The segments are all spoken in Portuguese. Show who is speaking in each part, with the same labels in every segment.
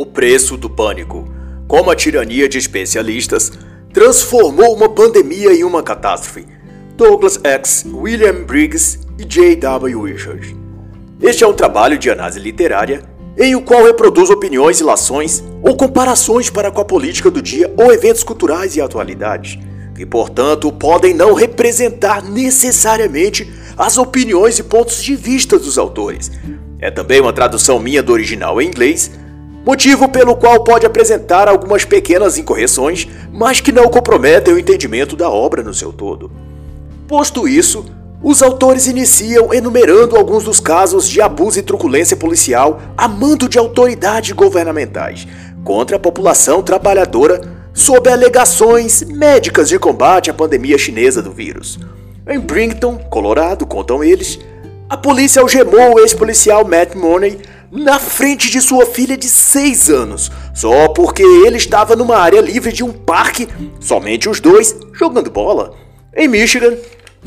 Speaker 1: O preço do pânico. Como a tirania de especialistas transformou uma pandemia em uma catástrofe. Douglas X. William Briggs e J.W. Richard. Este é um trabalho de análise literária em o qual reproduz opiniões, ilações ou comparações para com a política do dia ou eventos culturais e atualidades, que portanto podem não representar necessariamente as opiniões e pontos de vista dos autores. É também uma tradução minha do original em inglês, motivo pelo qual pode apresentar algumas pequenas incorreções, mas que não comprometem o entendimento da obra no seu todo. Posto isso, os autores iniciam enumerando alguns dos casos de abuso e truculência policial a mando de autoridades governamentais contra a população trabalhadora sob alegações médicas de combate à pandemia chinesa do vírus. Em Brington, Colorado, contam eles, a polícia algemou o ex-policial Matt Money na frente de sua filha de 6 anos, só porque ele estava numa área livre de um parque, somente os dois, jogando bola. Em Michigan,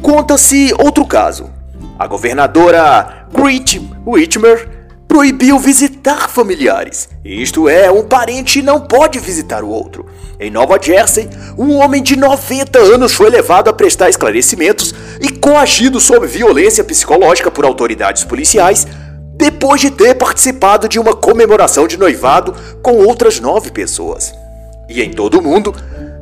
Speaker 1: conta-se outro caso. A governadora Grit Whitmer proibiu visitar familiares. Isto é, um parente não pode visitar o outro. Em Nova Jersey, um homem de 90 anos foi levado a prestar esclarecimentos e coagido sob violência psicológica por autoridades policiais depois de ter participado de uma comemoração de noivado com outras nove pessoas. E em todo o mundo,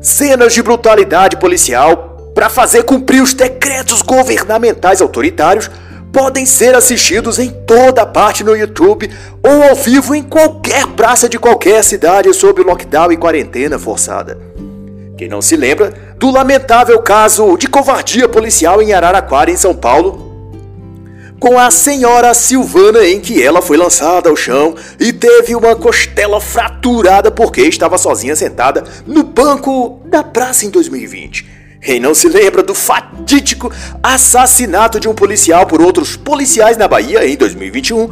Speaker 1: cenas de brutalidade policial para fazer cumprir os decretos governamentais autoritários podem ser assistidos em toda parte no YouTube ou ao vivo em qualquer praça de qualquer cidade sob lockdown e quarentena forçada. Quem não se lembra do lamentável caso de covardia policial em Araraquara, em São Paulo, com a senhora Silvana em que ela foi lançada ao chão e teve uma costela fraturada porque estava sozinha sentada no banco da praça em 2020. Quem não se lembra do fatídico assassinato de um policial por outros policiais na Bahia em 2021,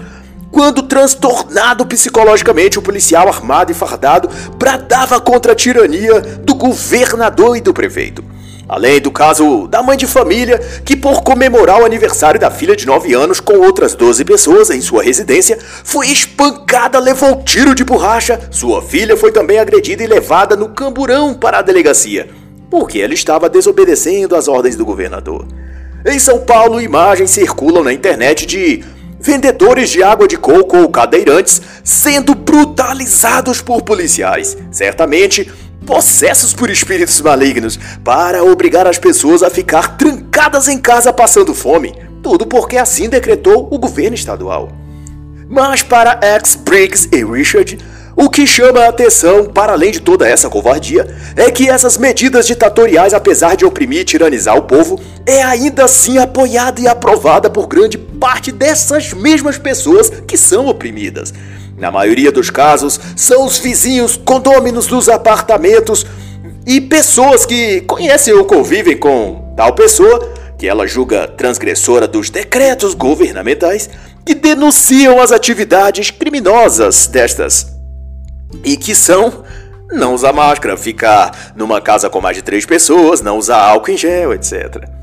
Speaker 1: quando transtornado psicologicamente o policial armado e fardado bradava contra a tirania do governador e do prefeito. Além do caso da mãe de família, que por comemorar o aniversário da filha de 9 anos com outras 12 pessoas em sua residência, foi espancada, levou tiro de borracha. Sua filha foi também agredida e levada no camburão para a delegacia, porque ela estava desobedecendo às ordens do governador. Em São Paulo, imagens circulam na internet de vendedores de água de coco ou cadeirantes sendo brutalizados por policiais. Certamente, possessos por espíritos malignos, para obrigar as pessoas a ficar trancadas em casa passando fome. Tudo porque assim decretou o governo estadual. Mas para X, Briggs e Richard, o que chama a atenção, para além de toda essa covardia, é que essas medidas ditatoriais, apesar de oprimir e tiranizar o povo, é ainda assim apoiada e aprovada por grande parte dessas mesmas pessoas que são oprimidas. Na maioria dos casos, são os vizinhos, condôminos dos apartamentos e pessoas que conhecem ou convivem com tal pessoa, que ela julga transgressora dos decretos governamentais, que denunciam as atividades criminosas destas e que são não usar máscara, ficar numa casa com mais de três pessoas, não usar álcool em gel, etc.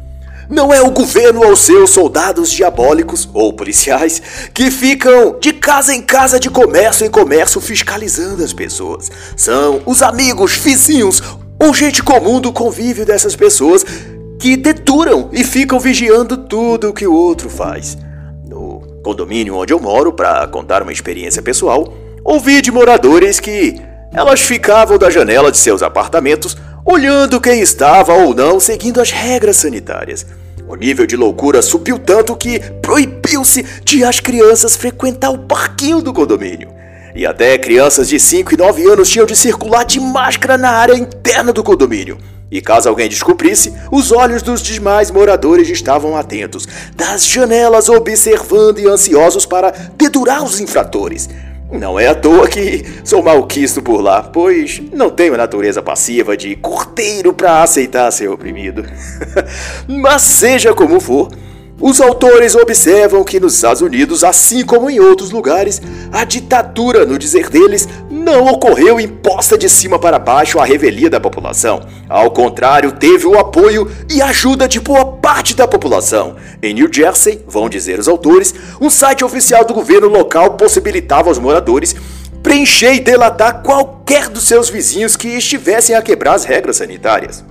Speaker 1: Não é o governo ou seus soldados diabólicos ou policiais que ficam de casa em casa, de comércio em comércio, fiscalizando as pessoas. São os amigos, vizinhos ou gente comum do convívio dessas pessoas que deturam e ficam vigiando tudo o que o outro faz. No condomínio onde eu moro, para contar uma experiência pessoal, ouvi de moradores que elas ficavam da janela de seus apartamentos olhando quem estava ou não seguindo as regras sanitárias. O nível de loucura subiu tanto que proibiu-se de as crianças frequentar o parquinho do condomínio. E até crianças de 5 e 9 anos tinham de circular de máscara na área interna do condomínio. E caso alguém descobrisse, os olhos dos demais moradores estavam atentos, das janelas observando e ansiosos para dedurar os infratores. Não é à toa que sou malquisto por lá, pois não tenho natureza passiva de corteiro para aceitar ser oprimido. Mas seja como for, os autores observam que nos Estados Unidos, assim como em outros lugares, a ditadura, no dizer deles, não ocorreu imposta de cima para baixo à revelia da população. Ao contrário, teve o apoio e ajuda de boa parte da população. Em New Jersey, vão dizer os autores, um site oficial do governo local possibilitava aos moradores preencher e delatar qualquer dos seus vizinhos que estivessem a quebrar as regras sanitárias.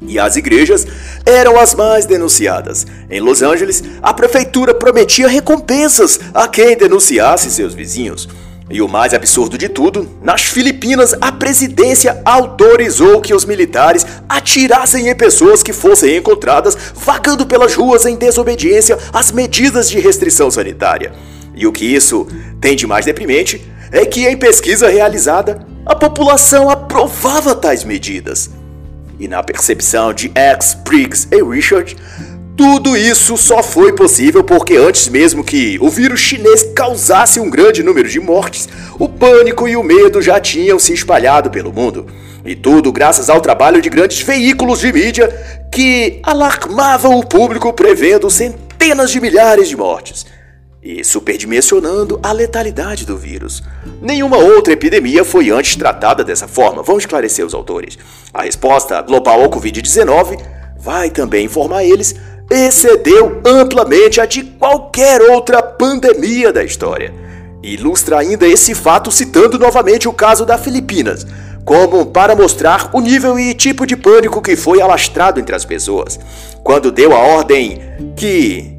Speaker 1: E as igrejas eram as mais denunciadas. Em Los Angeles, a prefeitura prometia recompensas a quem denunciasse seus vizinhos. E o mais absurdo de tudo, nas Filipinas, a presidência autorizou que os militares atirassem em pessoas que fossem encontradas vagando pelas ruas em desobediência às medidas de restrição sanitária. E o que isso tem de mais deprimente é que, em pesquisa realizada, a população aprovava tais medidas. E na percepção de X, Briggs e Richard, tudo isso só foi possível porque antes mesmo que o vírus chinês causasse um grande número de mortes, o pânico e o medo já tinham se espalhado pelo mundo. E tudo graças ao trabalho de grandes veículos de mídia que alarmavam o público prevendo centenas de milhares de mortes e superdimensionando a letalidade do vírus. Nenhuma outra epidemia foi antes tratada dessa forma, vão esclarecer os autores. A resposta global ao Covid-19 vai também informar eles excedeu amplamente a de qualquer outra pandemia da história. Ilustra ainda esse fato citando novamente o caso da Filipinas, como para mostrar o nível e tipo de pânico que foi alastrado entre as pessoas, quando deu a ordem que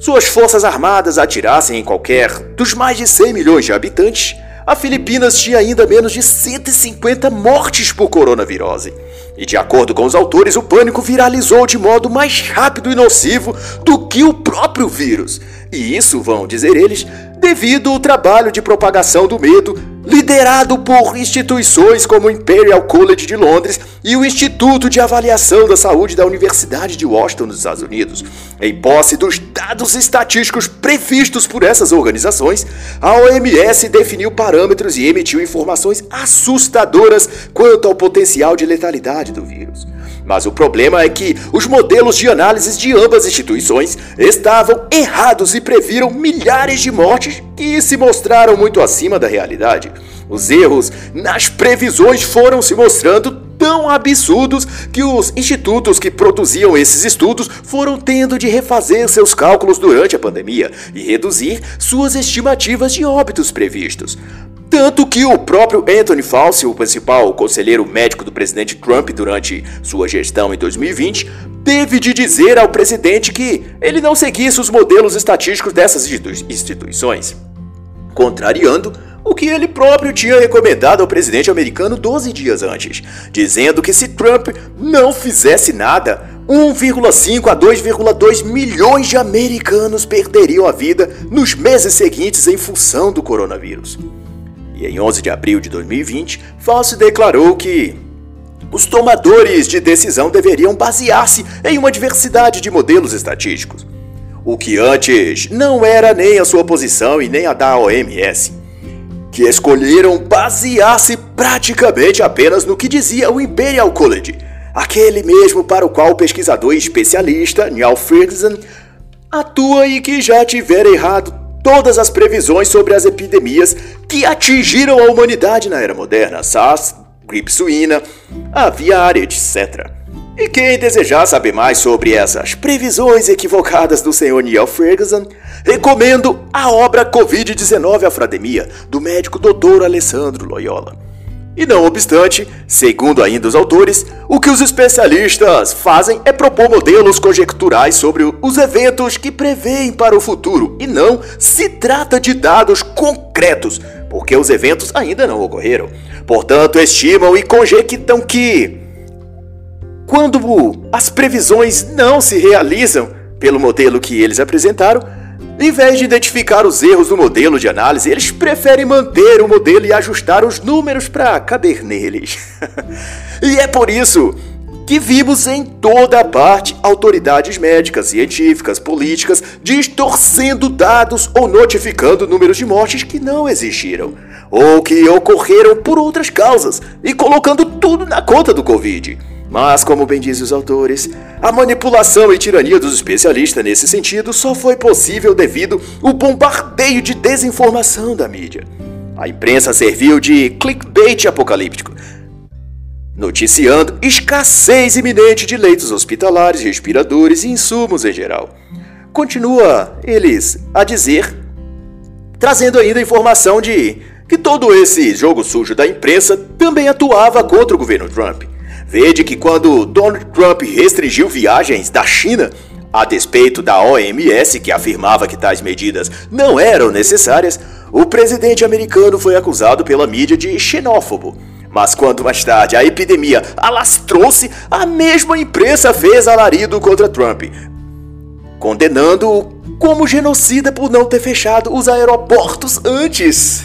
Speaker 1: suas forças armadas atirassem em qualquer dos mais de 100 milhões de habitantes a Filipinas tinha ainda menos de 150 mortes por coronavirose. E de acordo com os autores, o pânico viralizou de modo mais rápido e nocivo do que o próprio vírus. E isso, vão dizer eles, devido ao trabalho de propagação do medo liderado por instituições como o Imperial College de Londres e o Instituto de Avaliação da Saúde da Universidade de Washington, nos Estados Unidos. Em posse dos dados estatísticos previstos por essas organizações, a OMS definiu parâmetros e emitiu informações assustadoras quanto ao potencial de letalidade do vírus. Mas o problema é que os modelos de análise de ambas instituições estavam errados e previram milhares de mortes que se mostraram muito acima da realidade. Os erros nas previsões foram se mostrando tão absurdos que os institutos que produziam esses estudos foram tendo de refazer seus cálculos durante a pandemia e reduzir suas estimativas de óbitos previstos. Tanto que o próprio Anthony Fauci, o principal conselheiro médico do presidente Trump durante sua gestão em 2020, teve de dizer ao presidente que ele não seguisse os modelos estatísticos dessas instituições, contrariando o que ele próprio tinha recomendado ao presidente americano 12 dias antes, dizendo que se Trump não fizesse nada, 1,5 a 2,2 milhões de americanos perderiam a vida nos meses seguintes em função do coronavírus. E em 11 de abril de 2020, Fauci declarou que os tomadores de decisão deveriam basear-se em uma diversidade de modelos estatísticos. O que antes não era nem a sua posição e nem a da OMS, que escolheram basear-se praticamente apenas no que dizia o Imperial College, aquele mesmo para o qual o pesquisador e especialista Neil Ferguson atua e que já tivera errado todas as previsões sobre as epidemias que atingiram a humanidade na era moderna, SARS, gripe suína, aviária, etc. E quem desejar saber mais sobre essas previsões equivocadas do Sr. Neil Ferguson, recomendo a obra Covid-19 a Frademia, do médico Dr. Alessandro Loyola. E não obstante, segundo ainda os autores, o que os especialistas fazem é propor modelos conjecturais sobre os eventos que preveem para o futuro e não se trata de dados concretos, porque os eventos ainda não ocorreram. Portanto, estimam e conjectam que quando as previsões não se realizam pelo modelo que eles apresentaram, em vez de identificar os erros do modelo de análise, eles preferem manter o modelo e ajustar os números para caber neles. e é por isso que vimos em toda parte autoridades médicas, científicas, políticas distorcendo dados ou notificando números de mortes que não existiram ou que ocorreram por outras causas e colocando tudo na conta do Covid. Mas, como bem dizem os autores, a manipulação e tirania dos especialistas nesse sentido só foi possível devido ao bombardeio de desinformação da mídia. A imprensa serviu de clickbait apocalíptico, noticiando escassez iminente de leitos hospitalares, respiradores e insumos em geral. Continua eles a dizer, trazendo ainda informação de que todo esse jogo sujo da imprensa também atuava contra o governo Trump. Vede que quando Donald Trump restringiu viagens da China, a despeito da OMS, que afirmava que tais medidas não eram necessárias, o presidente americano foi acusado pela mídia de xenófobo. Mas quando mais tarde a epidemia alastrou-se, a mesma imprensa fez alarido contra Trump, condenando-o como genocida por não ter fechado os aeroportos antes.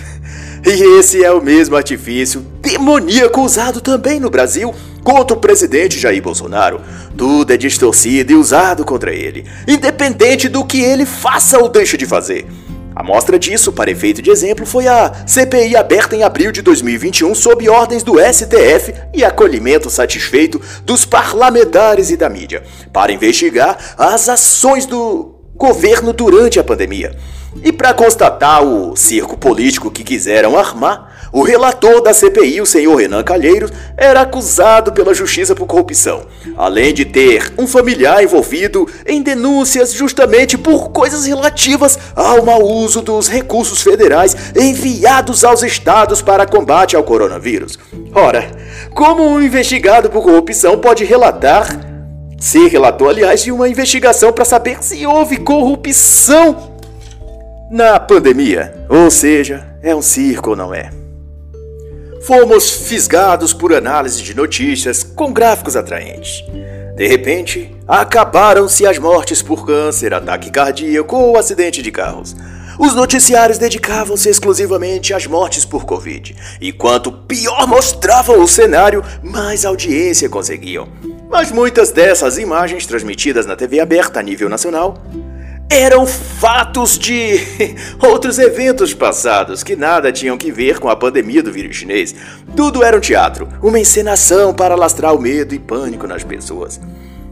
Speaker 1: E esse é o mesmo artifício demoníaco usado também no Brasil contra o presidente Jair Bolsonaro. Tudo é distorcido e usado contra ele, independente do que ele faça ou deixe de fazer. A mostra disso, para efeito de exemplo, foi a CPI aberta em abril de 2021 sob ordens do STF e acolhimento satisfeito dos parlamentares e da mídia, para investigar as ações do governo durante a pandemia. E para constatar o circo político que quiseram armar, o relator da CPI, o senhor Renan Calheiros, era acusado pela justiça por corrupção, além de ter um familiar envolvido em denúncias justamente por coisas relativas ao mau uso dos recursos federais enviados aos estados para combate ao coronavírus. Ora, como um investigado por corrupção pode relatar se relatou, aliás, de uma investigação para saber se houve corrupção na pandemia. Ou seja, é um circo não é? Fomos fisgados por análise de notícias com gráficos atraentes. De repente, acabaram-se as mortes por câncer, ataque cardíaco ou acidente de carros. Os noticiários dedicavam-se exclusivamente às mortes por Covid, e quanto pior mostravam o cenário, mais audiência conseguiam. Mas muitas dessas imagens transmitidas na TV aberta a nível nacional eram fatos de outros eventos passados que nada tinham que ver com a pandemia do vírus chinês. Tudo era um teatro, uma encenação para lastrar o medo e pânico nas pessoas.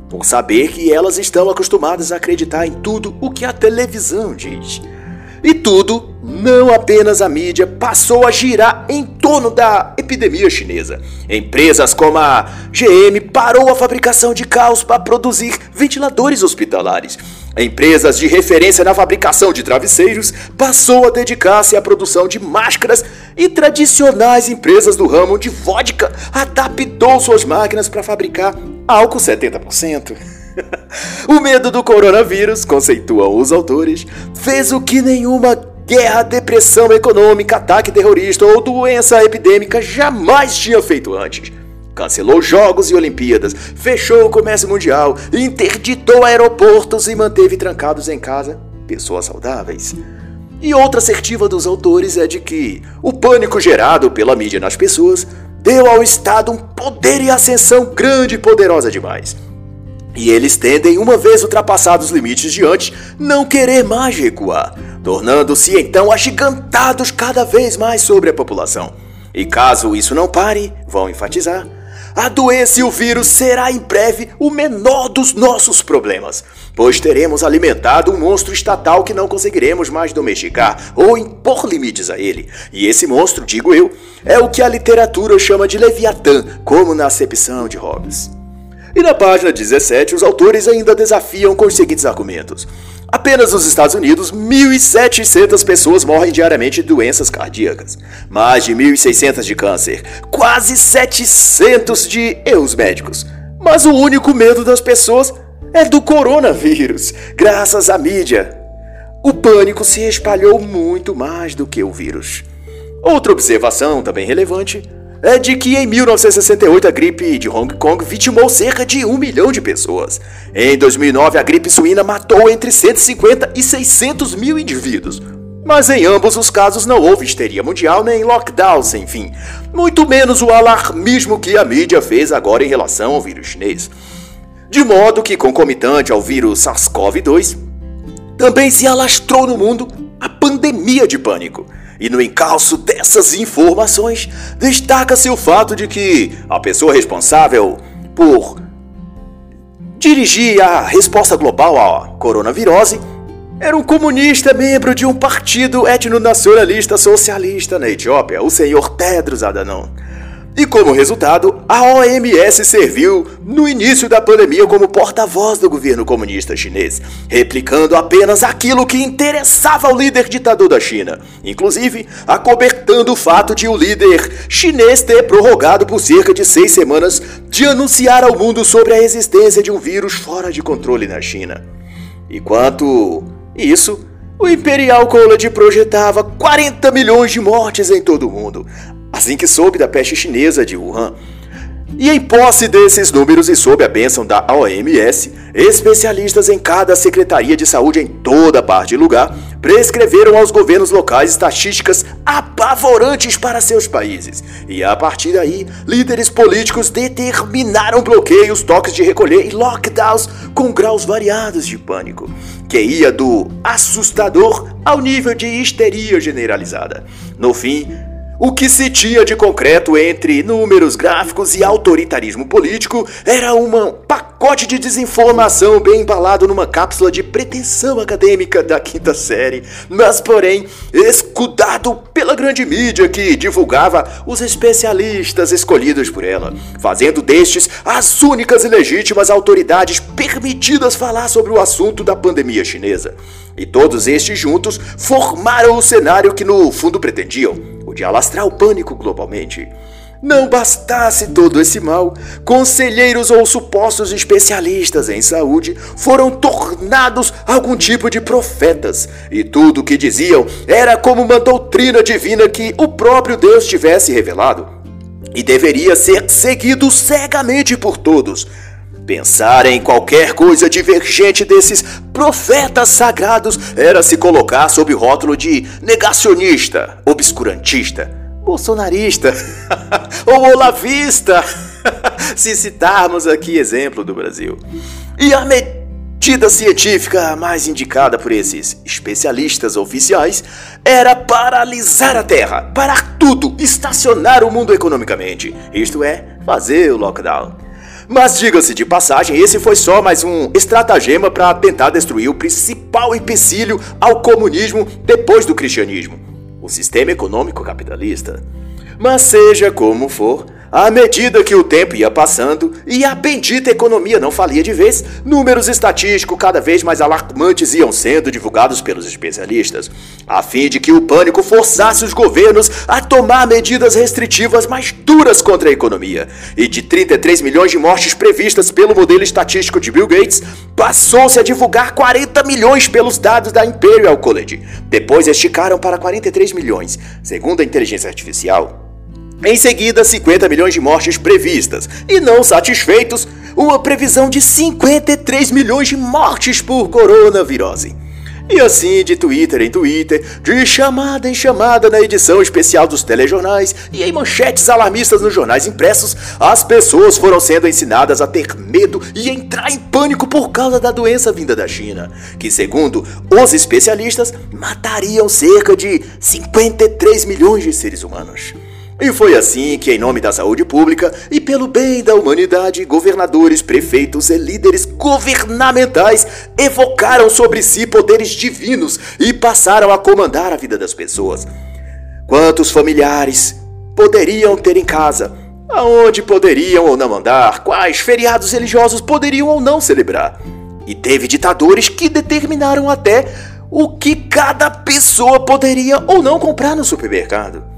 Speaker 1: Por saber que elas estão acostumadas a acreditar em tudo o que a televisão diz. E tudo, não apenas a mídia, passou a girar em torno da epidemia chinesa. Empresas como a GM parou a fabricação de carros para produzir ventiladores hospitalares. Empresas de referência na fabricação de travesseiros passou a dedicar-se à produção de máscaras e tradicionais empresas do ramo de vodka adaptou suas máquinas para fabricar álcool 70%. o medo do coronavírus, conceituam os autores, fez o que nenhuma guerra, depressão econômica, ataque terrorista ou doença epidêmica jamais tinha feito antes. Cancelou jogos e Olimpíadas, fechou o comércio mundial, interditou aeroportos e manteve trancados em casa pessoas saudáveis. E outra assertiva dos autores é de que o pânico gerado pela mídia nas pessoas deu ao Estado um poder e ascensão grande e poderosa demais. E eles tendem, uma vez ultrapassados os limites de antes, não querer mais recuar, tornando-se então agigantados cada vez mais sobre a população. E caso isso não pare, vão enfatizar, a doença e o vírus será em breve o menor dos nossos problemas, pois teremos alimentado um monstro estatal que não conseguiremos mais domesticar ou impor limites a ele. E esse monstro, digo eu, é o que a literatura chama de Leviatã, como na acepção de Hobbes. E na página 17, os autores ainda desafiam com os seguintes argumentos. Apenas nos Estados Unidos, 1.700 pessoas morrem diariamente de doenças cardíacas, mais de 1.600 de câncer, quase 700 de erros médicos. Mas o único medo das pessoas é do coronavírus, graças à mídia. O pânico se espalhou muito mais do que o vírus. Outra observação também relevante é de que em 1968 a gripe de Hong Kong vitimou cerca de um milhão de pessoas. Em 2009 a gripe suína matou entre 150 e 600 mil indivíduos. Mas em ambos os casos não houve histeria mundial nem lockdown sem fim, muito menos o alarmismo que a mídia fez agora em relação ao vírus chinês. De modo que, concomitante ao vírus SARS-CoV-2, também se alastrou no mundo a pandemia de pânico. E no encalço dessas informações, destaca-se o fato de que a pessoa responsável por dirigir a resposta global à coronavirose era um comunista membro de um partido etnonacionalista socialista na Etiópia, o senhor Tedros Adhanom. E como resultado, a OMS serviu no início da pandemia como porta-voz do governo comunista chinês, replicando apenas aquilo que interessava ao líder ditador da China, inclusive acobertando o fato de o líder chinês ter prorrogado por cerca de seis semanas de anunciar ao mundo sobre a existência de um vírus fora de controle na China. Enquanto isso, o Imperial College projetava 40 milhões de mortes em todo o mundo, assim que soube da peste chinesa de Wuhan. E em posse desses números e sob a bênção da OMS, especialistas em cada secretaria de saúde em toda parte e lugar prescreveram aos governos locais estatísticas apavorantes para seus países. E a partir daí, líderes políticos determinaram bloqueios, toques de recolher e lockdowns com graus variados de pânico, que ia do assustador ao nível de histeria generalizada. No fim, o que se tinha de concreto entre números gráficos e autoritarismo político era um pacote de desinformação bem embalado numa cápsula de pretensão acadêmica da quinta série, mas porém escudado pela grande mídia que divulgava os especialistas escolhidos por ela, fazendo destes as únicas e legítimas autoridades permitidas falar sobre o assunto da pandemia chinesa. E todos estes juntos formaram o cenário que no fundo pretendiam de alastrar o pânico globalmente. Não bastasse todo esse mal, conselheiros ou supostos especialistas em saúde foram tornados algum tipo de profetas, e tudo o que diziam era como uma doutrina divina que o próprio Deus tivesse revelado, e deveria ser seguido cegamente por todos. Pensar em qualquer coisa divergente desses profetas sagrados era se colocar sob o rótulo de negacionista, obscurantista, bolsonarista ou olavista, se citarmos aqui exemplo do Brasil. E a medida científica mais indicada por esses especialistas oficiais era paralisar a Terra, parar tudo, estacionar o mundo economicamente, isto é, fazer o lockdown. Mas diga-se de passagem, esse foi só mais um estratagema para tentar destruir o principal empecilho ao comunismo depois do cristianismo: o sistema econômico capitalista. Mas seja como for, à medida que o tempo ia passando e a bendita economia não falia de vez, números estatísticos cada vez mais alarmantes iam sendo divulgados pelos especialistas, a fim de que o pânico forçasse os governos a tomar medidas restritivas mais duras contra a economia. E de 33 milhões de mortes previstas pelo modelo estatístico de Bill Gates, passou-se a divulgar 40 milhões pelos dados da Imperial College. Depois esticaram para 43 milhões, segundo a inteligência artificial. Em seguida, 50 milhões de mortes previstas. E não satisfeitos, uma previsão de 53 milhões de mortes por coronavirose. E assim, de Twitter em Twitter, de chamada em chamada na edição especial dos telejornais e em manchetes alarmistas nos jornais impressos, as pessoas foram sendo ensinadas a ter medo e entrar em pânico por causa da doença vinda da China, que, segundo os especialistas, matariam cerca de 53 milhões de seres humanos. E foi assim que, em nome da saúde pública e pelo bem da humanidade, governadores, prefeitos e líderes governamentais evocaram sobre si poderes divinos e passaram a comandar a vida das pessoas. Quantos familiares poderiam ter em casa? Aonde poderiam ou não andar? Quais feriados religiosos poderiam ou não celebrar? E teve ditadores que determinaram até o que cada pessoa poderia ou não comprar no supermercado.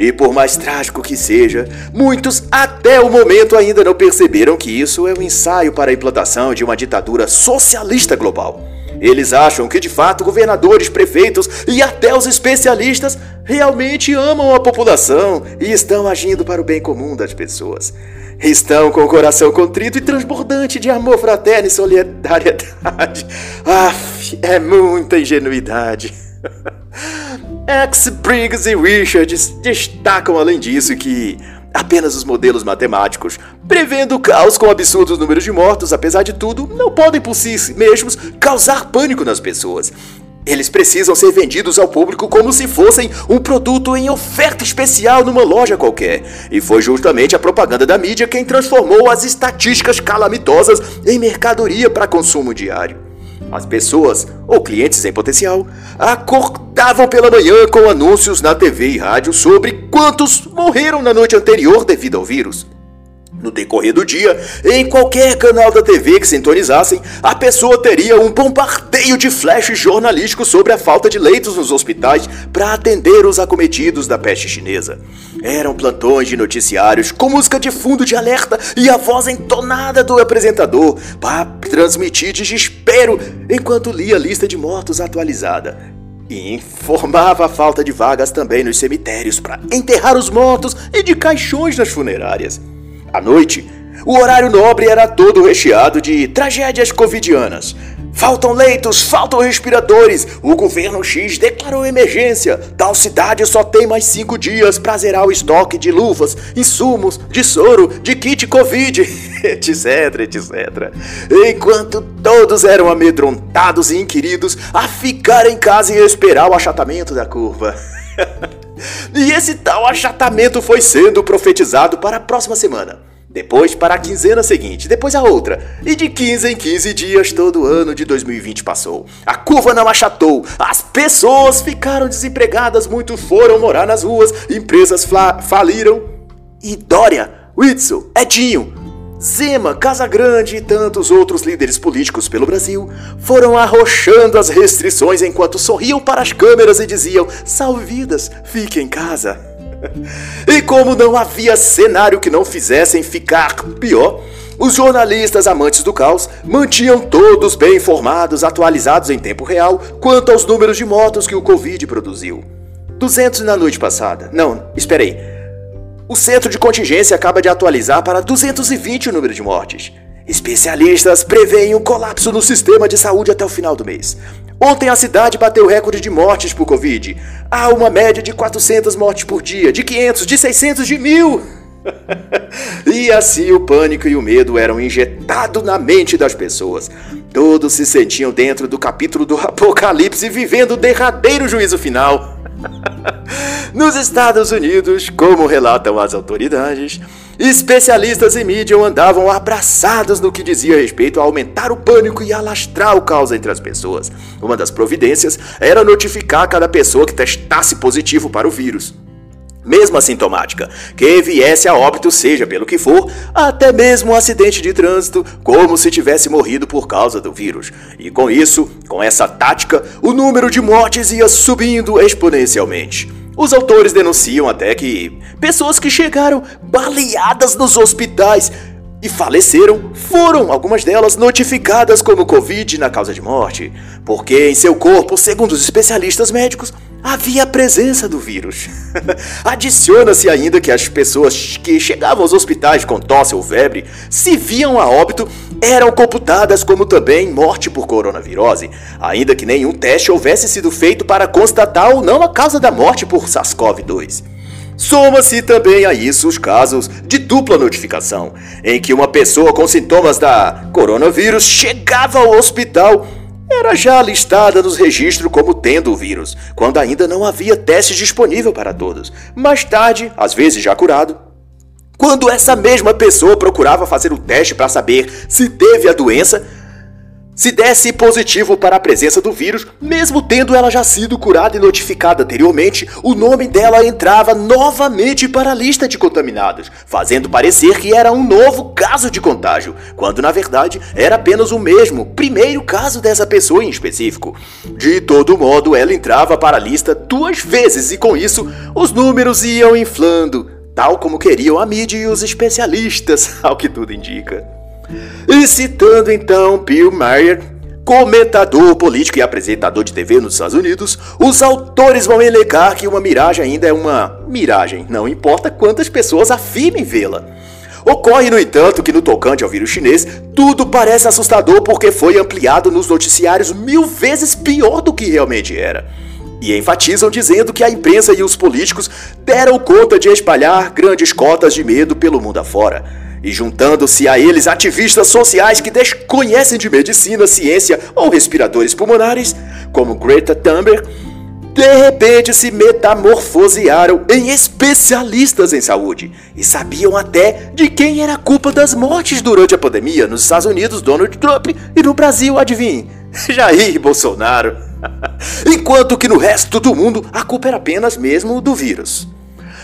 Speaker 1: E por mais trágico que seja, muitos até o momento ainda não perceberam que isso é um ensaio para a implantação de uma ditadura socialista global. Eles acham que de fato governadores, prefeitos e até os especialistas realmente amam a população e estão agindo para o bem comum das pessoas. Estão com o coração contrito e transbordante de amor fraterno e solidariedade. Ah, é muita ingenuidade. X, Briggs e Richards destacam além disso que apenas os modelos matemáticos, prevendo o caos com absurdos números de mortos, apesar de tudo, não podem por si mesmos causar pânico nas pessoas. Eles precisam ser vendidos ao público como se fossem um produto em oferta especial numa loja qualquer. E foi justamente a propaganda da mídia quem transformou as estatísticas calamitosas em mercadoria para consumo diário. As pessoas, ou clientes em potencial, acordavam pela manhã com anúncios na TV e rádio sobre quantos morreram na noite anterior devido ao vírus. No decorrer do dia, em qualquer canal da TV que sintonizassem, a pessoa teria um bombardeio de flashes jornalísticos sobre a falta de leitos nos hospitais para atender os acometidos da peste chinesa. Eram plantões de noticiários com música de fundo de alerta e a voz entonada do apresentador para transmitir desespero enquanto lia a lista de mortos atualizada. E informava a falta de vagas também nos cemitérios para enterrar os mortos e de caixões nas funerárias. À noite, o horário nobre era todo recheado de tragédias covidianas. Faltam leitos, faltam respiradores. O governo X declarou emergência. Tal cidade só tem mais cinco dias para zerar o estoque de luvas, insumos, de soro, de kit Covid, etc, etc. Enquanto todos eram amedrontados e inquiridos a ficar em casa e esperar o achatamento da curva. E esse tal achatamento foi sendo profetizado para a próxima semana. Depois para a quinzena seguinte, depois a outra. E de 15 em 15 dias todo ano de 2020 passou. A curva não achatou, as pessoas ficaram desempregadas, muitos foram morar nas ruas, empresas faliram. E Dória, Witzel, Edinho, Zema, Casagrande e tantos outros líderes políticos pelo Brasil foram arrochando as restrições enquanto sorriam para as câmeras e diziam: salve vidas, fique em casa. e como não havia cenário que não fizessem ficar pior, os jornalistas amantes do caos mantinham todos bem informados, atualizados em tempo real quanto aos números de mortos que o Covid produziu. 200 na noite passada. Não, esperei. O centro de contingência acaba de atualizar para 220 o número de mortes. Especialistas preveem um colapso no sistema de saúde até o final do mês. Ontem a cidade bateu recorde de mortes por Covid. Há uma média de 400 mortes por dia, de 500, de 600, de mil. e assim o pânico e o medo eram injetados na mente das pessoas. Todos se sentiam dentro do capítulo do Apocalipse vivendo o derradeiro juízo final. Nos Estados Unidos, como relatam as autoridades, especialistas e mídia andavam abraçados no que dizia respeito a aumentar o pânico e alastrar o caos entre as pessoas. Uma das providências era notificar cada pessoa que testasse positivo para o vírus mesmo assintomática, que viesse a óbito, seja pelo que for, até mesmo um acidente de trânsito, como se tivesse morrido por causa do vírus. E com isso, com essa tática, o número de mortes ia subindo exponencialmente. Os autores denunciam até que pessoas que chegaram baleadas nos hospitais e faleceram foram, algumas delas, notificadas como Covid na causa de morte, porque em seu corpo, segundo os especialistas médicos, havia a presença do vírus. Adiciona-se ainda que as pessoas que chegavam aos hospitais com tosse ou febre, se viam a óbito, eram computadas como também morte por coronavirose, ainda que nenhum teste houvesse sido feito para constatar ou não a causa da morte por SARS-CoV-2. Soma-se também a isso os casos de dupla notificação, em que uma pessoa com sintomas da coronavírus chegava ao hospital era já listada nos registros como tendo o vírus, quando ainda não havia teste disponível para todos. Mais tarde, às vezes já curado, quando essa mesma pessoa procurava fazer o teste para saber se teve a doença, se desse positivo para a presença do vírus, mesmo tendo ela já sido curada e notificada anteriormente, o nome dela entrava novamente para a lista de contaminados, fazendo parecer que era um novo caso de contágio, quando na verdade era apenas o mesmo primeiro caso dessa pessoa em específico. De todo modo, ela entrava para a lista duas vezes e com isso os números iam inflando, tal como queriam a mídia e os especialistas, ao que tudo indica. E citando então Bill Maher, comentador político e apresentador de TV nos Estados Unidos, os autores vão elegar que uma miragem ainda é uma miragem, não importa quantas pessoas afirmem vê-la. Ocorre, no entanto, que no tocante ao vírus chinês, tudo parece assustador porque foi ampliado nos noticiários mil vezes pior do que realmente era. E enfatizam dizendo que a imprensa e os políticos deram conta de espalhar grandes cotas de medo pelo mundo afora e juntando-se a eles ativistas sociais que desconhecem de medicina, ciência ou respiradores pulmonares, como Greta Thunberg, de repente se metamorfosearam em especialistas em saúde e sabiam até de quem era a culpa das mortes durante a pandemia nos Estados Unidos, Donald Trump, e no Brasil, adivinhe, Jair Bolsonaro. Enquanto que no resto do mundo a culpa era apenas mesmo do vírus.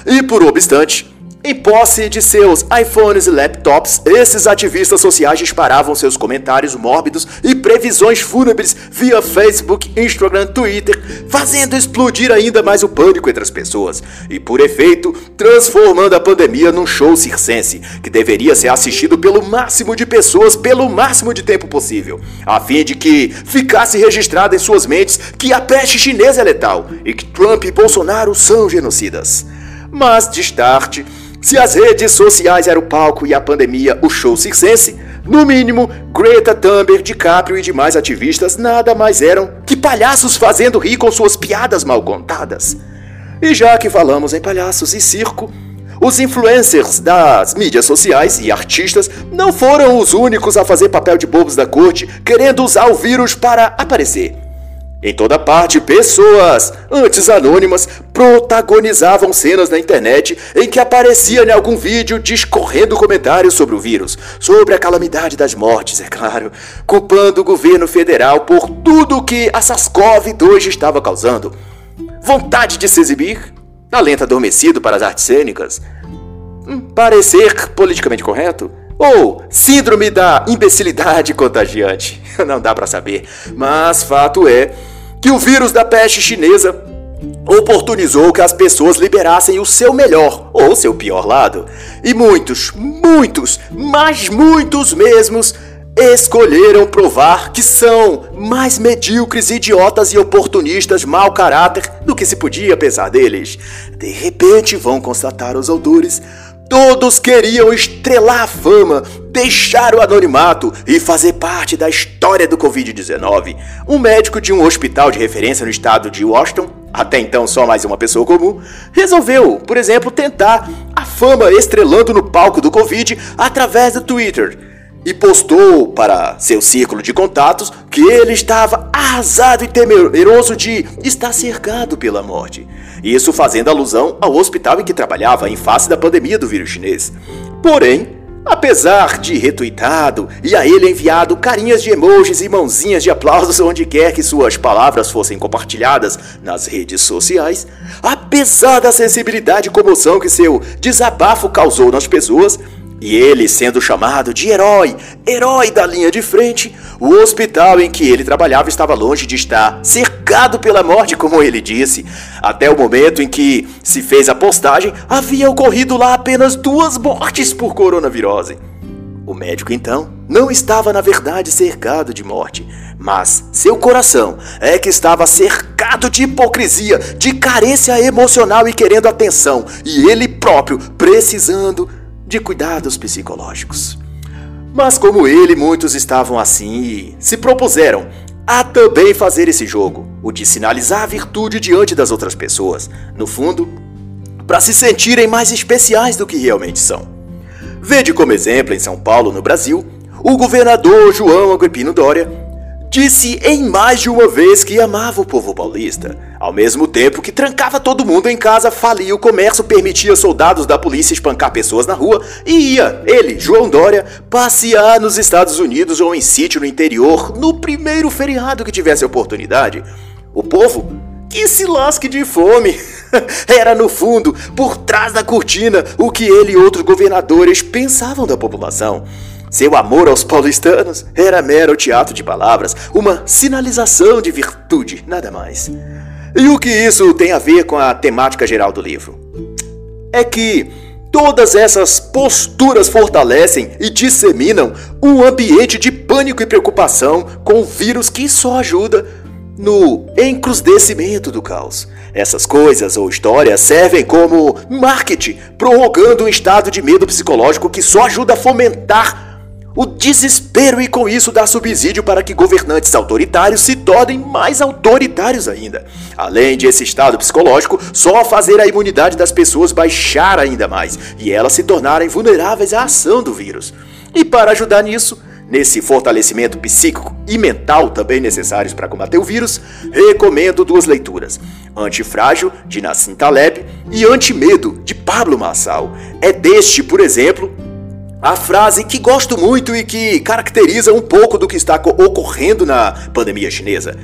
Speaker 1: E por obstante, em posse de seus iPhones e laptops, esses ativistas sociais disparavam seus comentários mórbidos e previsões fúnebres via Facebook, Instagram, Twitter, fazendo explodir ainda mais o pânico entre as pessoas e, por efeito, transformando a pandemia num show circense que deveria ser assistido pelo máximo de pessoas pelo máximo de tempo possível, a fim de que ficasse registrado em suas mentes que a peste chinesa é letal e que Trump e Bolsonaro são genocidas. Mas, de start, se as redes sociais eram o palco e a pandemia o show circense, no mínimo, Greta Thunberg, DiCaprio e demais ativistas nada mais eram que palhaços fazendo rir com suas piadas mal contadas. E já que falamos em palhaços e circo, os influencers das mídias sociais e artistas não foram os únicos a fazer papel de bobos da corte querendo usar o vírus para aparecer. Em toda parte, pessoas, antes anônimas, protagonizavam cenas na internet em que aparecia em algum vídeo discorrendo comentários sobre o vírus, sobre a calamidade das mortes, é claro, culpando o governo federal por tudo que a SARS-CoV-2 estava causando. Vontade de se exibir? Talento adormecido para as artes cênicas? Hum, parecer politicamente correto? Ou síndrome da imbecilidade contagiante? Não dá para saber, mas fato é que o vírus da peste chinesa oportunizou que as pessoas liberassem o seu melhor ou seu pior lado. E muitos, muitos, mas muitos mesmos escolheram provar que são mais medíocres, idiotas e oportunistas mau caráter do que se podia pensar deles. De repente vão constatar os autores Todos queriam estrelar a fama, deixar o anonimato e fazer parte da história do Covid-19. Um médico de um hospital de referência no estado de Washington, até então só mais uma pessoa comum, resolveu, por exemplo, tentar a fama estrelando no palco do Covid através do Twitter e postou para seu círculo de contatos que ele estava arrasado e temeroso de estar cercado pela morte. Isso fazendo alusão ao hospital em que trabalhava em face da pandemia do vírus chinês. Porém, apesar de retuitado e a ele enviado carinhas de emojis e mãozinhas de aplausos onde quer que suas palavras fossem compartilhadas nas redes sociais, apesar da sensibilidade e comoção que seu desabafo causou nas pessoas, e ele sendo chamado de herói, herói da linha de frente, o hospital em que ele trabalhava estava longe de estar cercado pela morte, como ele disse. Até o momento em que se fez a postagem, havia ocorrido lá apenas duas mortes por coronavirose. O médico então não estava na verdade cercado de morte, mas seu coração é que estava cercado de hipocrisia, de carência emocional e querendo atenção, e ele próprio precisando de cuidados psicológicos. Mas como ele, muitos estavam assim e se propuseram a também fazer esse jogo, o de sinalizar a virtude diante das outras pessoas, no fundo, para se sentirem mais especiais do que realmente são. Vede como exemplo em São Paulo, no Brasil, o governador João Agripino Dória disse em mais de uma vez que amava o povo paulista, ao mesmo tempo que trancava todo mundo em casa, falia o comércio, permitia soldados da polícia espancar pessoas na rua e ia, ele, João Dória, passear nos Estados Unidos ou em sítio no interior no primeiro feriado que tivesse oportunidade. O povo que se lasque de fome. Era no fundo, por trás da cortina, o que ele e outros governadores pensavam da população. Seu amor aos paulistanos era mero teatro de palavras, uma sinalização de virtude, nada mais. E o que isso tem a ver com a temática geral do livro? É que todas essas posturas fortalecem e disseminam um ambiente de pânico e preocupação com o vírus que só ajuda no encrudecimento do caos. Essas coisas ou histórias servem como marketing, prorrogando um estado de medo psicológico que só ajuda a fomentar o desespero e com isso dar subsídio para que governantes autoritários se tornem mais autoritários ainda. Além de esse estado psicológico, só fazer a imunidade das pessoas baixar ainda mais e elas se tornarem vulneráveis à ação do vírus. E para ajudar nisso, nesse fortalecimento psíquico e mental também necessários para combater o vírus, recomendo duas leituras: Antifrágil, de Nassim Taleb, e Antimedo, de Pablo Massal. É deste, por exemplo, a frase que gosto muito e que caracteriza um pouco do que está ocorrendo na pandemia chinesa.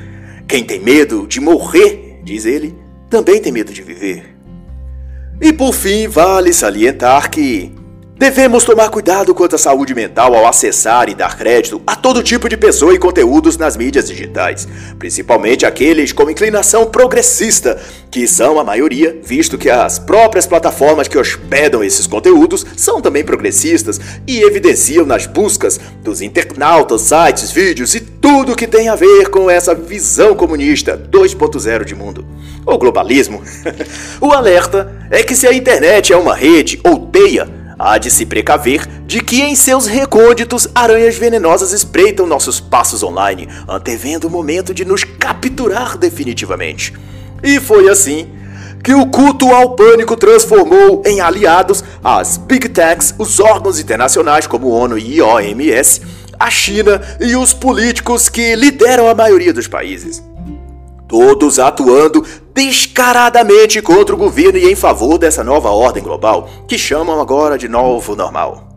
Speaker 1: Quem tem medo de morrer, diz ele, também tem medo de viver. E por fim, vale salientar que Devemos tomar cuidado quanto à saúde mental ao acessar e dar crédito a todo tipo de pessoa e conteúdos nas mídias digitais, principalmente aqueles com inclinação progressista, que são a maioria, visto que as próprias plataformas que hospedam esses conteúdos são também progressistas e evidenciam nas buscas dos internautas, sites, vídeos e tudo que tem a ver com essa visão comunista 2.0 de mundo. O globalismo. o alerta é que se a internet é uma rede ou teia, Há de se precaver de que em seus recônditos aranhas venenosas espreitam nossos passos online, antevendo o momento de nos capturar definitivamente. E foi assim que o culto ao pânico transformou em aliados as Big Techs, os órgãos internacionais como ONU e OMS, a China e os políticos que lideram a maioria dos países todos atuando descaradamente contra o governo e em favor dessa nova ordem global, que chamam agora de novo normal.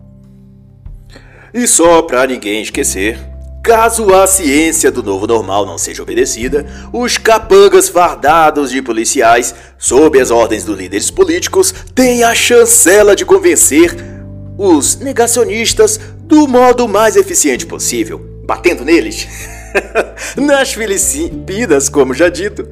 Speaker 1: E só para ninguém esquecer, caso a ciência do novo normal não seja obedecida, os capangas fardados de policiais, sob as ordens dos líderes políticos, têm a chancela de convencer os negacionistas do modo mais eficiente possível, batendo neles. Nas Filipinas, como já dito,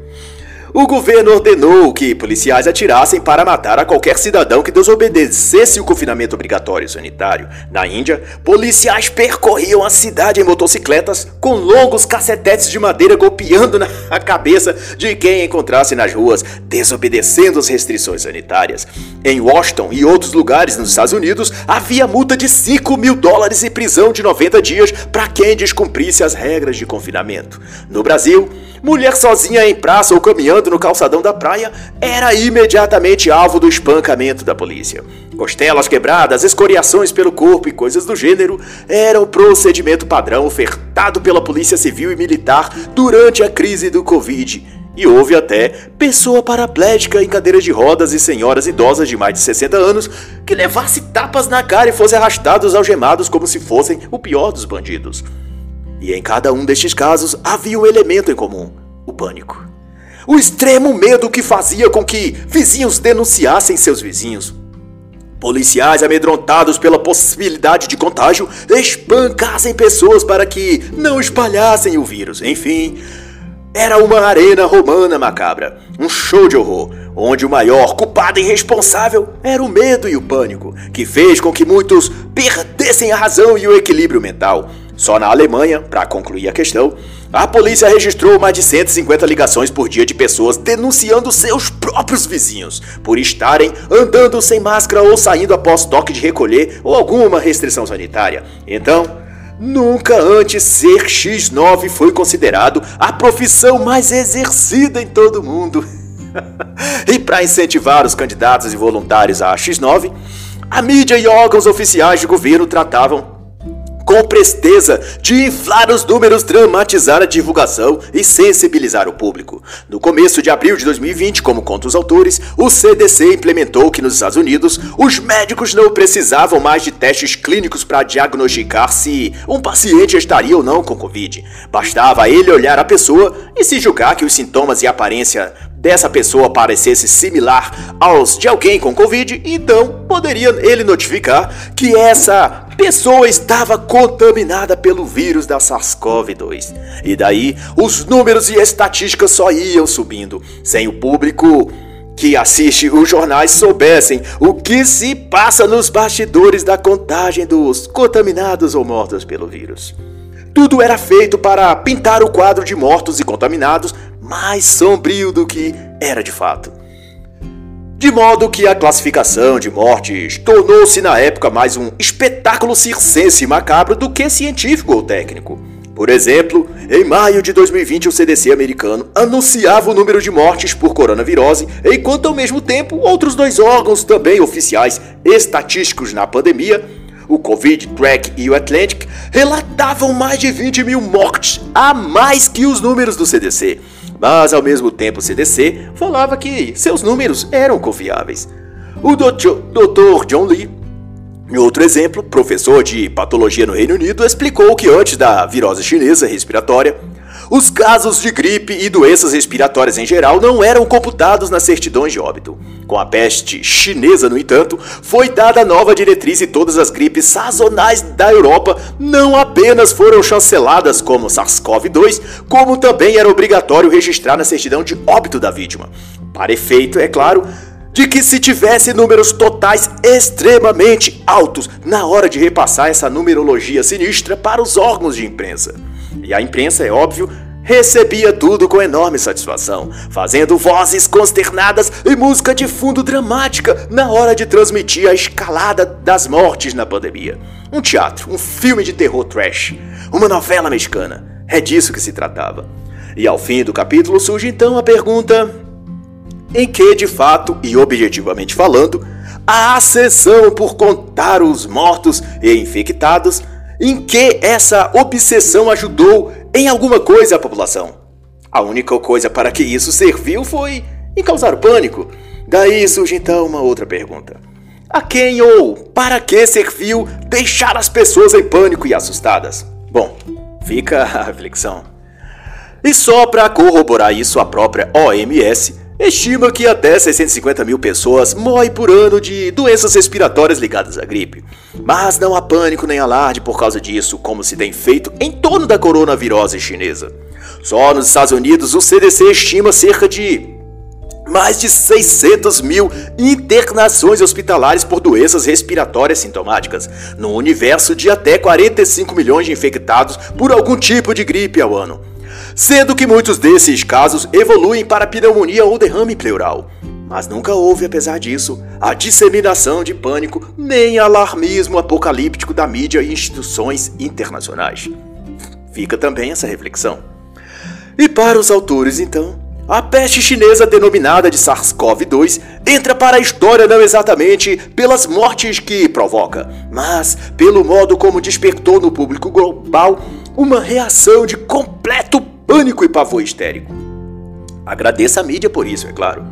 Speaker 1: o governo ordenou que policiais atirassem para matar a qualquer cidadão que desobedecesse o confinamento obrigatório sanitário. Na Índia, policiais percorriam a cidade em motocicletas com longos cacetetes de madeira golpeando na cabeça de quem encontrasse nas ruas, desobedecendo as restrições sanitárias. Em Washington e outros lugares nos Estados Unidos, havia multa de 5 mil dólares e prisão de 90 dias para quem descumprisse as regras de confinamento. No Brasil, mulher sozinha em praça ou caminhando no calçadão da praia era imediatamente alvo do espancamento da polícia. Costelas quebradas, escoriações pelo corpo e coisas do gênero eram o procedimento padrão ofertado pela Polícia Civil e Militar durante a crise do Covid. E houve até pessoa paraplégica em cadeiras de rodas e senhoras idosas de mais de 60 anos que levasse tapas na cara e fosse arrastados algemados como se fossem o pior dos bandidos. E em cada um destes casos havia um elemento em comum: o pânico. O extremo medo que fazia com que vizinhos denunciassem seus vizinhos. Policiais amedrontados pela possibilidade de contágio espancassem pessoas para que não espalhassem o vírus. Enfim, era uma arena romana macabra, um show de horror, onde o maior culpado e responsável era o medo e o pânico, que fez com que muitos perdessem a razão e o equilíbrio mental. Só na Alemanha, para concluir a questão, a polícia registrou mais de 150 ligações por dia de pessoas denunciando seus próprios vizinhos por estarem andando sem máscara ou saindo após toque de recolher ou alguma restrição sanitária. Então, Nunca antes ser X9 foi considerado a profissão mais exercida em todo o mundo. e para incentivar os candidatos e voluntários a X9, a mídia e órgãos oficiais de governo tratavam com presteza de inflar os números, dramatizar a divulgação e sensibilizar o público. No começo de abril de 2020, como contam os autores, o CDC implementou que nos Estados Unidos os médicos não precisavam mais de testes clínicos para diagnosticar se um paciente estaria ou não com Covid. Bastava ele olhar a pessoa e se julgar que os sintomas e aparência dessa pessoa parecesse similar aos de alguém com Covid, então poderia ele notificar que essa pessoa estava contaminada pelo vírus da SARS-CoV-2. E daí os números e estatísticas só iam subindo, sem o público que assiste os jornais soubessem o que se passa nos bastidores da contagem dos contaminados ou mortos pelo vírus. Tudo era feito para pintar o quadro de mortos e contaminados mais sombrio do que era de fato. De modo que a classificação de mortes tornou-se na época mais um espetáculo circense macabro do que científico ou técnico. Por exemplo, em maio de 2020, o CDC americano anunciava o número de mortes por coronavirose, enquanto ao mesmo tempo outros dois órgãos também oficiais estatísticos na pandemia, o Covid Track e o Atlantic, relatavam mais de 20 mil mortes a mais que os números do CDC mas ao mesmo tempo o CDC falava que seus números eram confiáveis. O Dr. John Lee, Em outro exemplo, professor de patologia no Reino Unido explicou que antes da virose chinesa respiratória, os casos de gripe e doenças respiratórias em geral não eram computados nas certidões de óbito. Com a peste chinesa, no entanto, foi dada nova diretriz e todas as gripes sazonais da Europa não apenas foram chanceladas como SARS-CoV-2, como também era obrigatório registrar na certidão de óbito da vítima. Para efeito, é claro, de que se tivesse números totais extremamente altos na hora de repassar essa numerologia sinistra para os órgãos de imprensa. E a imprensa, é óbvio, recebia tudo com enorme satisfação, fazendo vozes consternadas e música de fundo dramática na hora de transmitir a escalada das mortes na pandemia. Um teatro, um filme de terror trash, uma novela mexicana. É disso que se tratava. E ao fim do capítulo surge então a pergunta: em que, de fato e objetivamente falando, a ascensão por contar os mortos e infectados, em que essa obsessão ajudou em alguma coisa a população. A única coisa para que isso serviu foi em causar pânico. Daí surge então uma outra pergunta. A quem ou para que serviu deixar as pessoas em pânico e assustadas? Bom, fica a reflexão. E só para corroborar isso, a própria OMS estima que até 650 mil pessoas morrem por ano de doenças respiratórias ligadas à gripe. Mas não há pânico nem alarde por causa disso, como se tem feito em torno da coronavirose chinesa. Só nos Estados Unidos, o CDC estima cerca de mais de 600 mil internações hospitalares por doenças respiratórias sintomáticas, no universo de até 45 milhões de infectados por algum tipo de gripe ao ano sendo que muitos desses casos evoluem para pneumonia ou derrame pleural. Mas nunca houve, apesar disso, a disseminação de pânico nem alarmismo apocalíptico da mídia e instituições internacionais. Fica também essa reflexão. E para os autores, então, a peste chinesa denominada de SARS-CoV-2 entra para a história não exatamente pelas mortes que provoca, mas pelo modo como despertou no público global uma reação de completo pânico e pavor histérico. Agradeça a mídia por isso, é claro.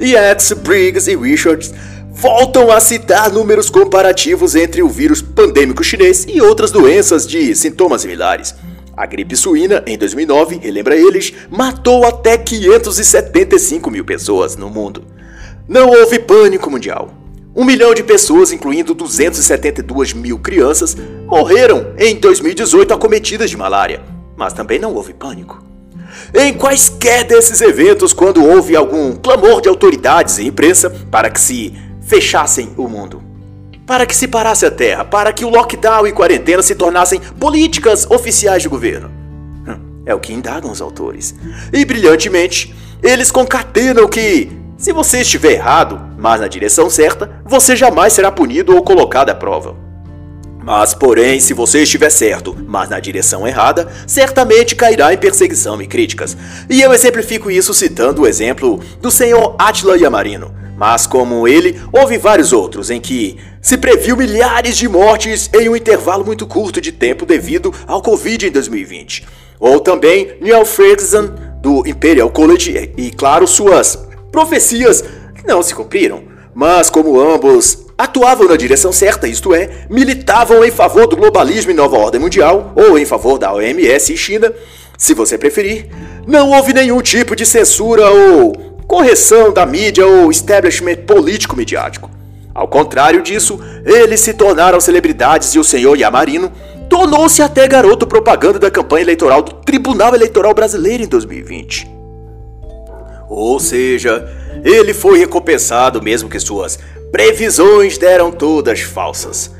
Speaker 1: Yates, Briggs e Richards voltam a citar números comparativos entre o vírus pandêmico chinês e outras doenças de sintomas similares. A gripe suína, em 2009, relembra eles, matou até 575 mil pessoas no mundo. Não houve pânico mundial. Um milhão de pessoas, incluindo 272 mil crianças, morreram em 2018 acometidas de malária mas também não houve pânico. Em quaisquer desses eventos, quando houve algum clamor de autoridades e imprensa para que se fechassem o mundo, para que se parasse a terra, para que o lockdown e quarentena se tornassem políticas oficiais de governo. Hum, é o que indagam os autores. E brilhantemente, eles concatenam que, se você estiver errado, mas na direção certa, você jamais será punido ou colocado à prova. Mas, porém, se você estiver certo, mas na direção errada, certamente cairá em perseguição e críticas. E eu exemplifico isso citando o exemplo do senhor Attila Yamarino. Mas, como ele, houve vários outros em que se previu milhares de mortes em um intervalo muito curto de tempo devido ao Covid em 2020. Ou também Neil Ferguson, do Imperial College, e, claro, suas profecias não se cumpriram. Mas, como ambos atuavam na direção certa, isto é, militavam em favor do globalismo e nova ordem mundial, ou em favor da OMS e China, se você preferir, não houve nenhum tipo de censura ou correção da mídia ou establishment político-midiático. Ao contrário disso, eles se tornaram celebridades e o senhor Yamarino tornou-se até garoto propaganda da campanha eleitoral do Tribunal Eleitoral Brasileiro em 2020. Ou seja, ele foi recompensado mesmo que suas Previsões deram todas falsas.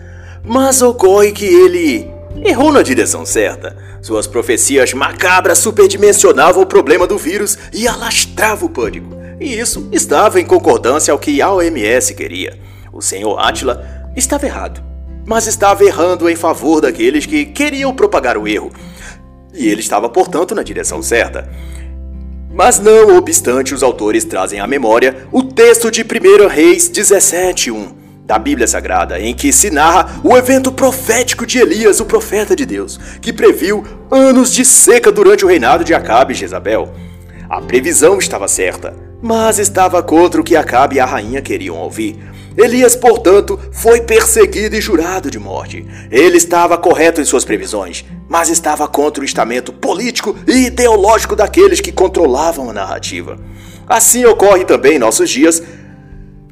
Speaker 1: Mas ocorre que ele errou na direção certa. Suas profecias macabras superdimensionavam o problema do vírus e alastravam o pânico. E isso estava em concordância ao que a OMS queria. O senhor Atila estava errado, mas estava errando em favor daqueles que queriam propagar o erro. E ele estava, portanto, na direção certa. Mas não obstante, os autores trazem à memória o texto de 1 Reis 17:1 da Bíblia Sagrada, em que se narra o evento profético de Elias, o profeta de Deus, que previu anos de seca durante o reinado de Acabe e Jezabel. A previsão estava certa, mas estava contra o que Acabe e a rainha queriam ouvir. Elias, portanto, foi perseguido e jurado de morte. Ele estava correto em suas previsões, mas estava contra o estamento político e ideológico daqueles que controlavam a narrativa. Assim ocorre também em nossos dias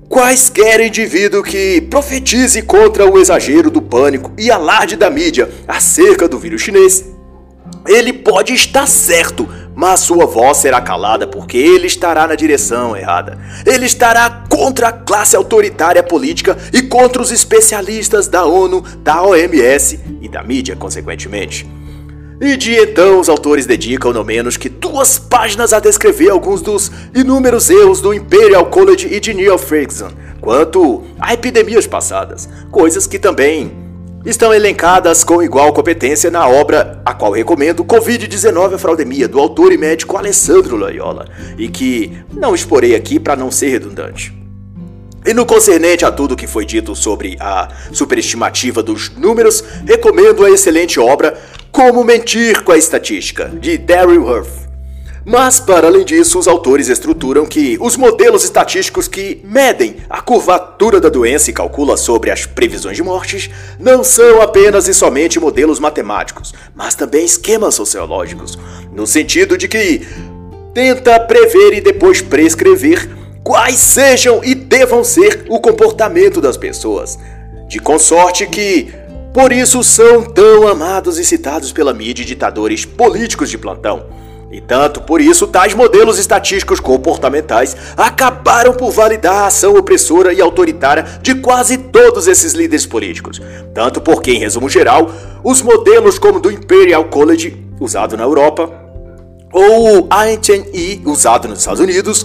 Speaker 1: Quaisquer indivíduo que profetize contra o exagero do pânico e alarde da mídia acerca do vírus chinês, ele pode estar certo, mas sua voz será calada porque ele estará na direção errada. Ele estará contra a classe autoritária política e contra os especialistas da ONU, da OMS e da mídia, consequentemente. E de então os autores dedicam no menos que duas páginas a descrever alguns dos inúmeros erros do Imperial College e de Neil Ferguson quanto a epidemias passadas, coisas que também estão elencadas com igual competência na obra a qual recomendo Covid-19 a Fraudemia, do autor e médico Alessandro Loyola, e que não exporei aqui para não ser redundante. E no concernente a tudo que foi dito sobre a superestimativa dos números, recomendo a excelente obra Como Mentir com a Estatística, de Daryl Hurth. Mas, para além disso, os autores estruturam que os modelos estatísticos que medem a curvatura da doença e calculam sobre as previsões de mortes não são apenas e somente modelos matemáticos, mas também esquemas sociológicos, no sentido de que tenta prever e depois prescrever quais sejam e devam ser o comportamento das pessoas. De consorte que, por isso, são tão amados e citados pela mídia e ditadores políticos de plantão. E tanto por isso, tais modelos estatísticos comportamentais acabaram por validar a ação opressora e autoritária de quase todos esses líderes políticos. Tanto porque, em resumo geral, os modelos como do Imperial College, usado na Europa, ou o INTE, usado nos Estados Unidos,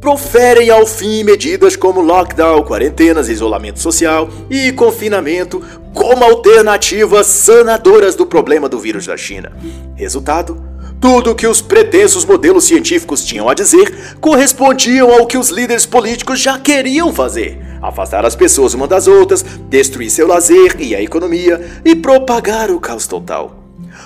Speaker 1: proferem ao fim medidas como lockdown, quarentenas, isolamento social e confinamento como alternativas sanadoras do problema do vírus da China. Resultado? Tudo o que os pretensos modelos científicos tinham a dizer correspondiam ao que os líderes políticos já queriam fazer: afastar as pessoas umas das outras, destruir seu lazer e a economia e propagar o caos total.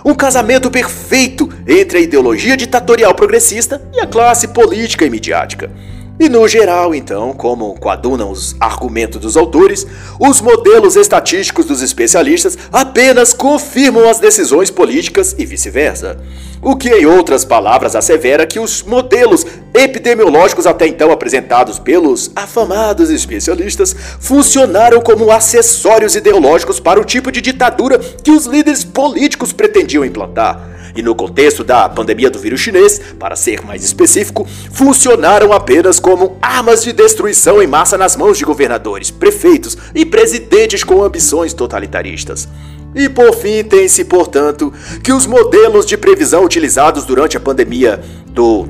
Speaker 1: Um casamento perfeito entre a ideologia ditatorial progressista e a classe política e midiática. E no geral, então, como coadunam os argumentos dos autores, os modelos estatísticos dos especialistas apenas confirmam as decisões políticas e vice-versa. O que, em outras palavras, assevera que os modelos epidemiológicos até então apresentados pelos afamados especialistas funcionaram como acessórios ideológicos para o tipo de ditadura que os líderes políticos pretendiam implantar e no contexto da pandemia do vírus chinês, para ser mais específico, funcionaram apenas como armas de destruição em massa nas mãos de governadores, prefeitos e presidentes com ambições totalitaristas. E por fim, tem-se, portanto, que os modelos de previsão utilizados durante a pandemia do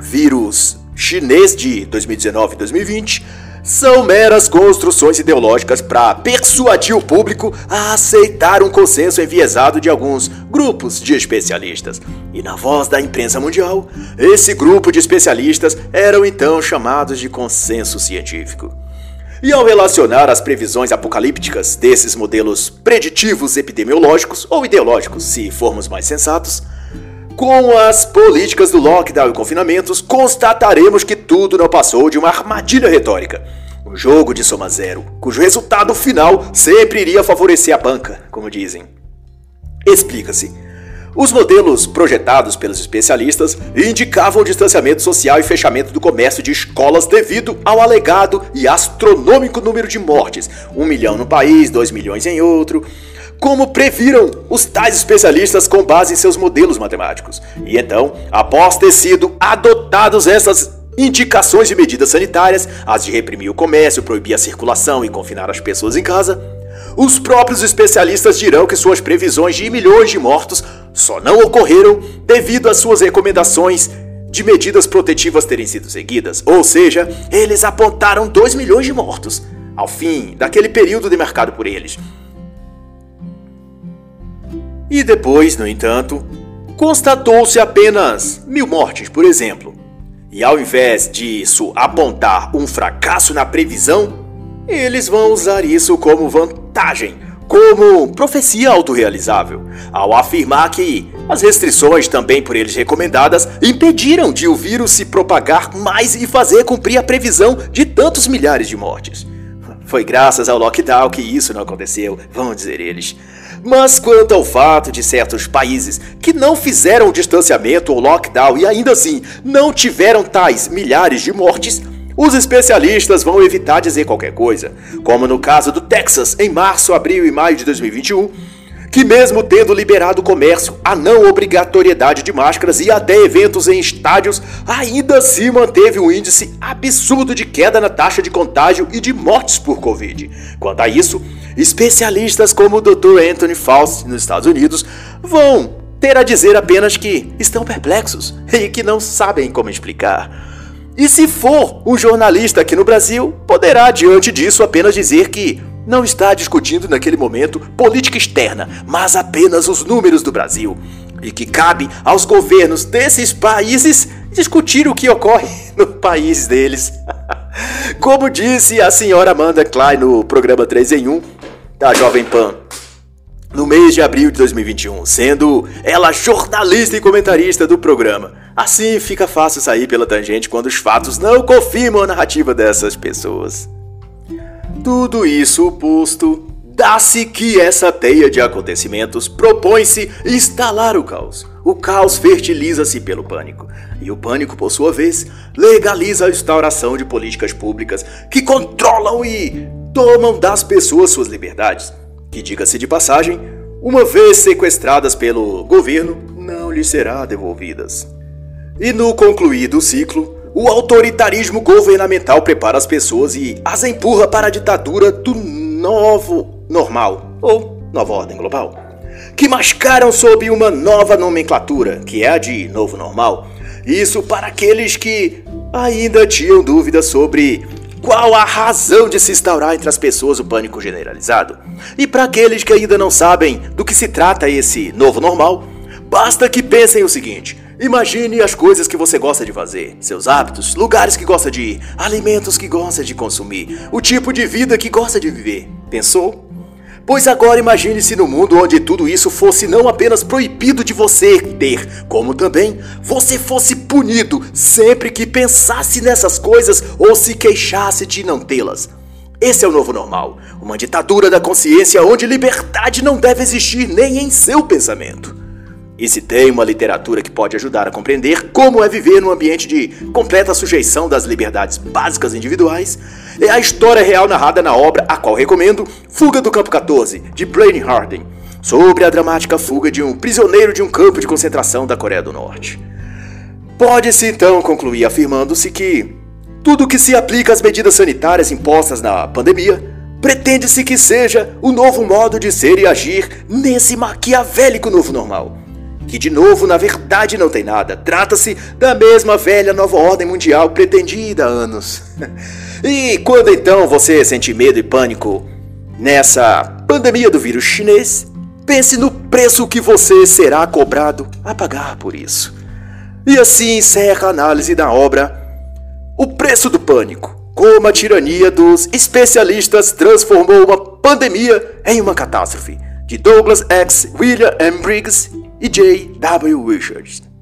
Speaker 1: vírus chinês de 2019 e 2020 são meras construções ideológicas para persuadir o público a aceitar um consenso enviesado de alguns grupos de especialistas. E na voz da imprensa mundial, esse grupo de especialistas eram então chamados de consenso científico. E ao relacionar as previsões apocalípticas desses modelos preditivos epidemiológicos ou ideológicos, se formos mais sensatos, com as políticas do lockdown e confinamentos, constataremos que tudo não passou de uma armadilha retórica. Um jogo de soma zero, cujo resultado final sempre iria favorecer a banca, como dizem. Explica-se. Os modelos projetados pelos especialistas indicavam o distanciamento social e fechamento do comércio de escolas devido ao alegado e astronômico número de mortes, um milhão no país, dois milhões em outro, como previram os tais especialistas com base em seus modelos matemáticos. E então, após ter sido adotados essas indicações e medidas sanitárias, as de reprimir o comércio, proibir a circulação e confinar as pessoas em casa, os próprios especialistas dirão que suas previsões de milhões de mortos só não ocorreram devido às suas recomendações de medidas protetivas terem sido seguidas, ou seja, eles apontaram 2 milhões de mortos ao fim daquele período demarcado por eles. E depois, no entanto, constatou-se apenas mil mortes, por exemplo. E ao invés disso apontar um fracasso na previsão, eles vão usar isso como vantagem, como profecia autorrealizável, ao afirmar que as restrições, também por eles recomendadas, impediram de o vírus se propagar mais e fazer cumprir a previsão de tantos milhares de mortes. Foi graças ao lockdown que isso não aconteceu, vão dizer eles. Mas quanto ao fato de certos países que não fizeram distanciamento ou lockdown e ainda assim não tiveram tais milhares de mortes, os especialistas vão evitar dizer qualquer coisa, como no caso do Texas em março, abril e maio de 2021, que mesmo tendo liberado o comércio, a não obrigatoriedade de máscaras e até eventos em estádios, ainda assim manteve um índice absurdo de queda na taxa de contágio e de mortes por Covid. Quanto a isso, especialistas como o Dr. Anthony Fauci nos Estados Unidos vão ter a dizer apenas que estão perplexos e que não sabem como explicar. E se for um jornalista aqui no Brasil, poderá, diante disso, apenas dizer que não está discutindo naquele momento política externa, mas apenas os números do Brasil. E que cabe aos governos desses países discutir o que ocorre no país deles. Como disse a senhora Amanda Klein no programa 3 em 1 da Jovem Pan no mês de abril de 2021, sendo ela jornalista e comentarista do programa. Assim fica fácil sair pela tangente quando os fatos não confirmam a narrativa dessas pessoas. Tudo isso posto, dá-se que essa teia de acontecimentos propõe-se instalar o caos. O caos fertiliza-se pelo pânico, e o pânico, por sua vez, legaliza a instauração de políticas públicas que controlam e tomam das pessoas suas liberdades que, diga-se de passagem, uma vez sequestradas pelo governo, não lhes será devolvidas. E no concluído ciclo, o autoritarismo governamental prepara as pessoas e as empurra para a ditadura do novo normal, ou nova ordem global, que mascaram sob uma nova nomenclatura, que é a de novo normal. Isso para aqueles que ainda tinham dúvidas sobre qual a razão de se instaurar entre as pessoas o pânico generalizado? E para aqueles que ainda não sabem do que se trata esse novo normal, basta que pensem o seguinte: imagine as coisas que você gosta de fazer, seus hábitos, lugares que gosta de ir, alimentos que gosta de consumir, o tipo de vida que gosta de viver. Pensou? Pois agora imagine-se no mundo onde tudo isso fosse não apenas proibido de você ter, como também você fosse punido sempre que pensasse nessas coisas ou se queixasse de não tê-las. Esse é o novo normal, uma ditadura da consciência onde liberdade não deve existir nem em seu pensamento. E se tem uma literatura que pode ajudar a compreender como é viver num ambiente de completa sujeição das liberdades básicas individuais, é a história real narrada na obra, a qual recomendo, Fuga do Campo 14, de Blaine Harden, sobre a dramática fuga de um prisioneiro de um campo de concentração da Coreia do Norte. Pode-se então concluir afirmando-se que tudo que se aplica às medidas sanitárias impostas na pandemia pretende-se que seja o novo modo de ser e agir nesse maquiavélico novo normal que de novo na verdade não tem nada. Trata-se da mesma velha nova ordem mundial pretendida há anos. e quando então você sente medo e pânico nessa pandemia do vírus chinês, pense no preço que você será cobrado a pagar por isso. E assim encerra a análise da obra O Preço do Pânico. Como a tirania dos especialistas transformou uma pandemia em uma catástrofe, de Douglas X. William M. Briggs e J.W. Richards.